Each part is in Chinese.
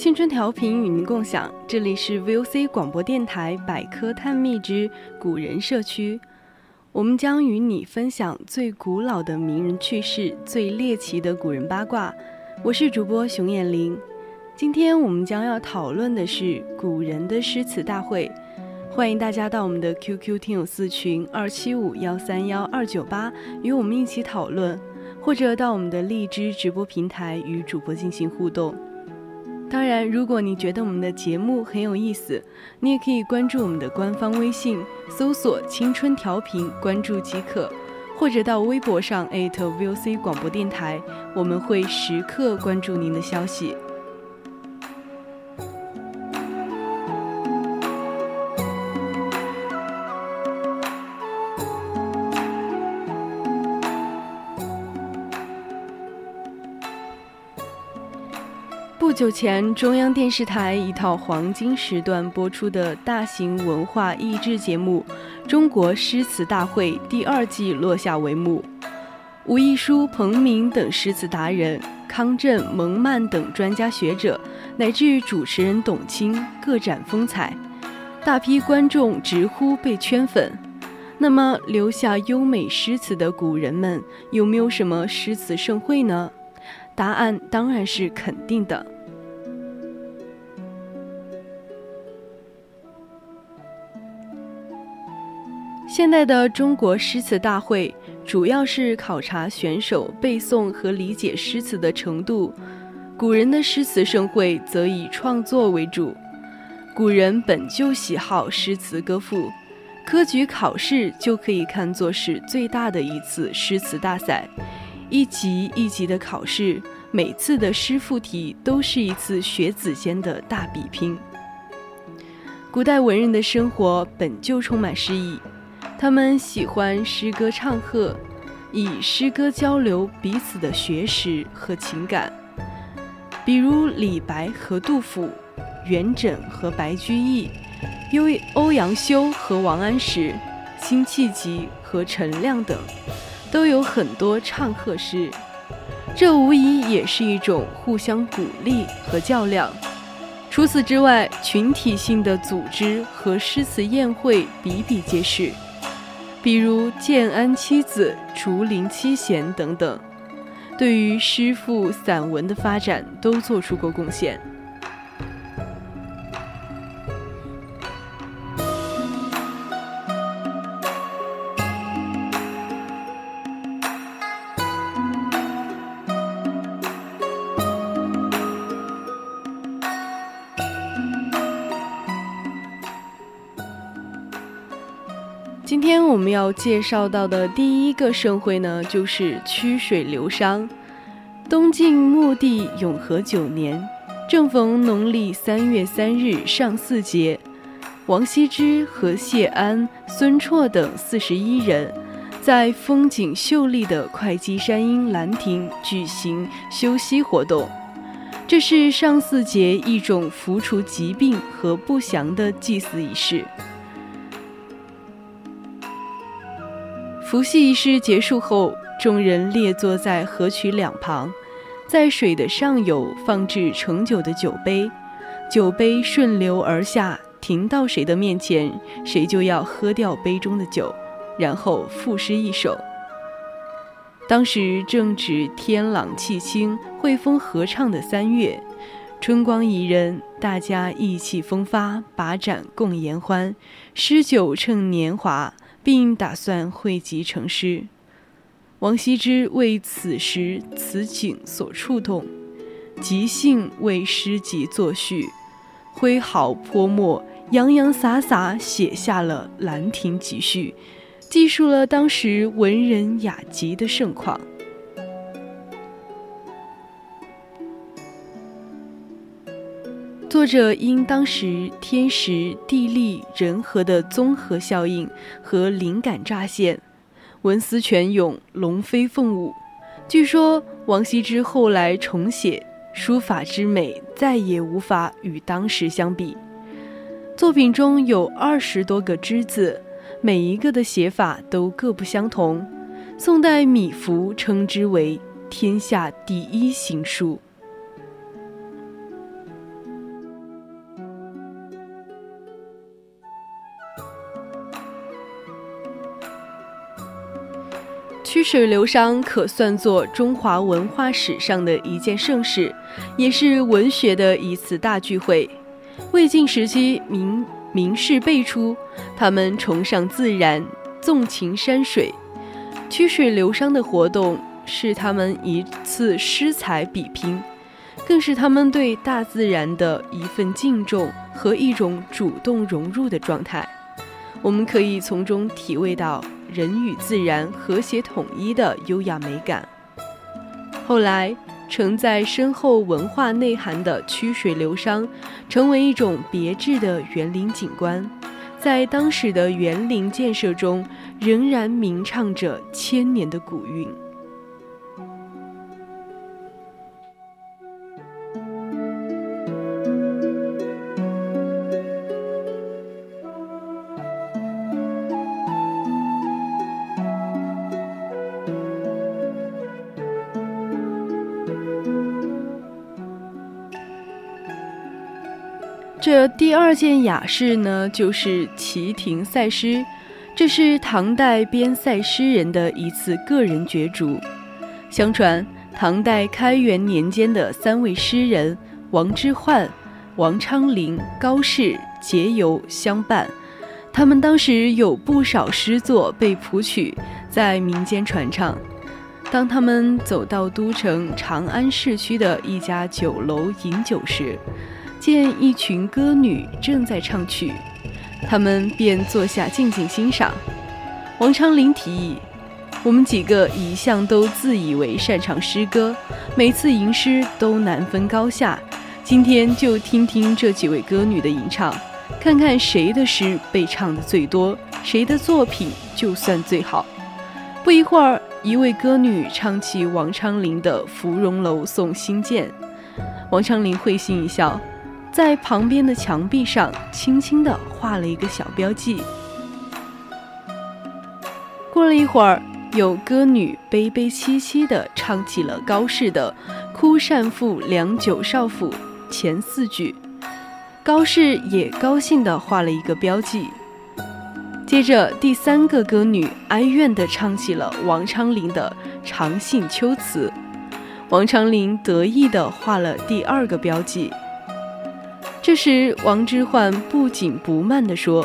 青春调频与您共享，这里是 VOC 广播电台百科探秘之古人社区，我们将与你分享最古老的名人趣事、最猎奇的古人八卦。我是主播熊眼玲，今天我们将要讨论的是古人的诗词大会，欢迎大家到我们的 QQ 听友四群二七五幺三幺二九八与我们一起讨论，或者到我们的荔枝直播平台与主播进行互动。当然，如果你觉得我们的节目很有意思，你也可以关注我们的官方微信，搜索“青春调频”，关注即可，或者到微博上 @VOC 广播电台，我们会时刻关注您的消息。不久前，中央电视台一套黄金时段播出的大型文化益智节目《中国诗词大会》第二季落下帷幕。吴亦舒、彭明等诗词达人，康震、蒙曼等专家学者，乃至主持人董卿各展风采，大批观众直呼被圈粉。那么，留下优美诗词的古人们，有没有什么诗词盛会呢？答案当然是肯定的。现代的中国诗词大会主要是考察选手背诵和理解诗词的程度，古人的诗词盛会则以创作为主。古人本就喜好诗词歌赋，科举考试就可以看作是最大的一次诗词大赛，一级一级的考试，每次的诗赋题都是一次学子间的大比拼。古代文人的生活本就充满诗意。他们喜欢诗歌唱和，以诗歌交流彼此的学识和情感。比如李白和杜甫，元稹和白居易，优欧阳修和王安石，辛弃疾和陈亮等，都有很多唱和诗。这无疑也是一种互相鼓励和较量。除此之外，群体性的组织和诗词宴会比比皆是。比如建安七子、竹林七贤等等，对于诗赋散文的发展都做出过贡献。今天我们要介绍到的第一个盛会呢，就是曲水流觞。东晋末帝永和九年，正逢农历三月三日上巳节，王羲之和谢安、孙绰等四十一人，在风景秀丽的会稽山阴兰亭举行休息活动。这是上巳节一种拂除疾病和不祥的祭祀仪式。伏羲仪式结束后，众人列坐在河渠两旁，在水的上游放置盛酒的酒杯，酒杯顺流而下，停到谁的面前，谁就要喝掉杯中的酒，然后赋诗一首。当时正值天朗气清、惠风和畅的三月，春光宜人，大家意气风发，把盏共言欢，诗酒趁年华，并打算汇集成诗。王羲之为此时此景所触动，即兴为诗集作序，挥毫泼墨，洋洋洒洒写下了《兰亭集序》，记述了当时文人雅集的盛况。作者因当时天时地利人和的综合效应和灵感乍现。文思泉涌，龙飞凤舞。据说王羲之后来重写，书法之美再也无法与当时相比。作品中有二十多个之字，每一个的写法都各不相同。宋代米芾称之为天下第一行书。曲水流觞可算作中华文化史上的一件盛事，也是文学的一次大聚会。魏晋时期，名名士辈出，他们崇尚自然，纵情山水。曲水流觞的活动是他们一次诗才比拼，更是他们对大自然的一份敬重和一种主动融入的状态。我们可以从中体味到。人与自然和谐统一的优雅美感。后来，承载深厚文化内涵的曲水流觞，成为一种别致的园林景观，在当时的园林建设中，仍然鸣唱着千年的古韵。这第二件雅事呢，就是齐亭赛诗。这是唐代边塞诗人的一次个人角逐。相传，唐代开元年间的三位诗人王之涣、王昌龄、高适结游相伴。他们当时有不少诗作被谱曲，在民间传唱。当他们走到都城长安市区的一家酒楼饮酒时，见一群歌女正在唱曲，他们便坐下静静欣赏。王昌龄提议：“我们几个一向都自以为擅长诗歌，每次吟诗都难分高下。今天就听听这几位歌女的吟唱，看看谁的诗被唱的最多，谁的作品就算最好。”不一会儿，一位歌女唱起王昌龄的《芙蓉楼送辛渐》，王昌龄会心一笑。在旁边的墙壁上轻轻地画了一个小标记。过了一会儿，有歌女悲悲戚戚地唱起了高适的《哭扇妇良久少府》前四句，高适也高兴地画了一个标记。接着，第三个歌女哀怨地唱起了王昌龄的《长信秋词》，王昌龄得意地画了第二个标记。这时，王之涣不紧不慢地说：“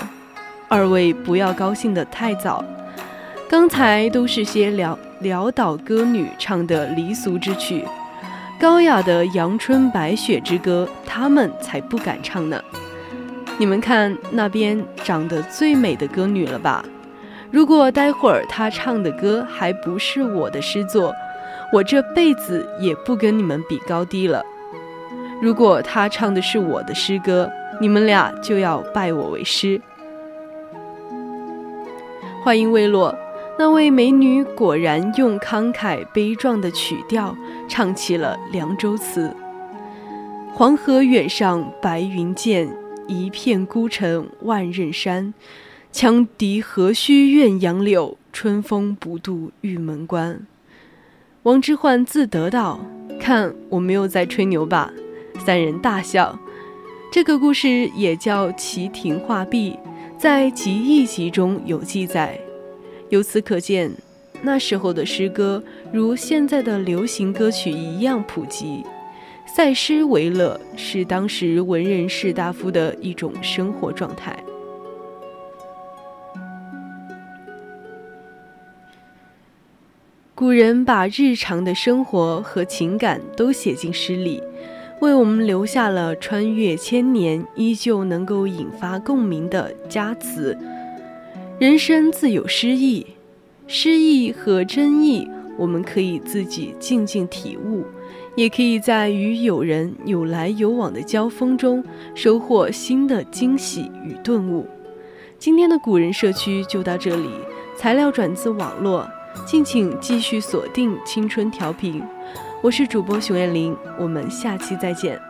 二位不要高兴得太早，刚才都是些潦潦倒歌女唱的离俗之曲，高雅的阳春白雪之歌，他们才不敢唱呢。你们看那边长得最美的歌女了吧？如果待会儿她唱的歌还不是我的诗作，我这辈子也不跟你们比高低了。”如果他唱的是我的诗歌，你们俩就要拜我为师。话音未落，那位美女果然用慷慨悲壮的曲调唱起了《凉州词》：“黄河远上白云间，一片孤城万仞山。羌笛何须怨杨柳，春风不度玉门关。”王之涣自得道：“看我没有在吹牛吧？”三人大笑。这个故事也叫《齐亭画壁》，在《集异集》中有记载。由此可见，那时候的诗歌如现在的流行歌曲一样普及。塞诗为乐是当时文人士大夫的一种生活状态。古人把日常的生活和情感都写进诗里，为我们留下了穿越千年依旧能够引发共鸣的佳词。人生自有诗意，诗意和真意，我们可以自己静静体悟。也可以在与友人有来有往的交锋中收获新的惊喜与顿悟。今天的古人社区就到这里，材料转自网络，敬请继续锁定青春调频。我是主播熊艳玲，我们下期再见。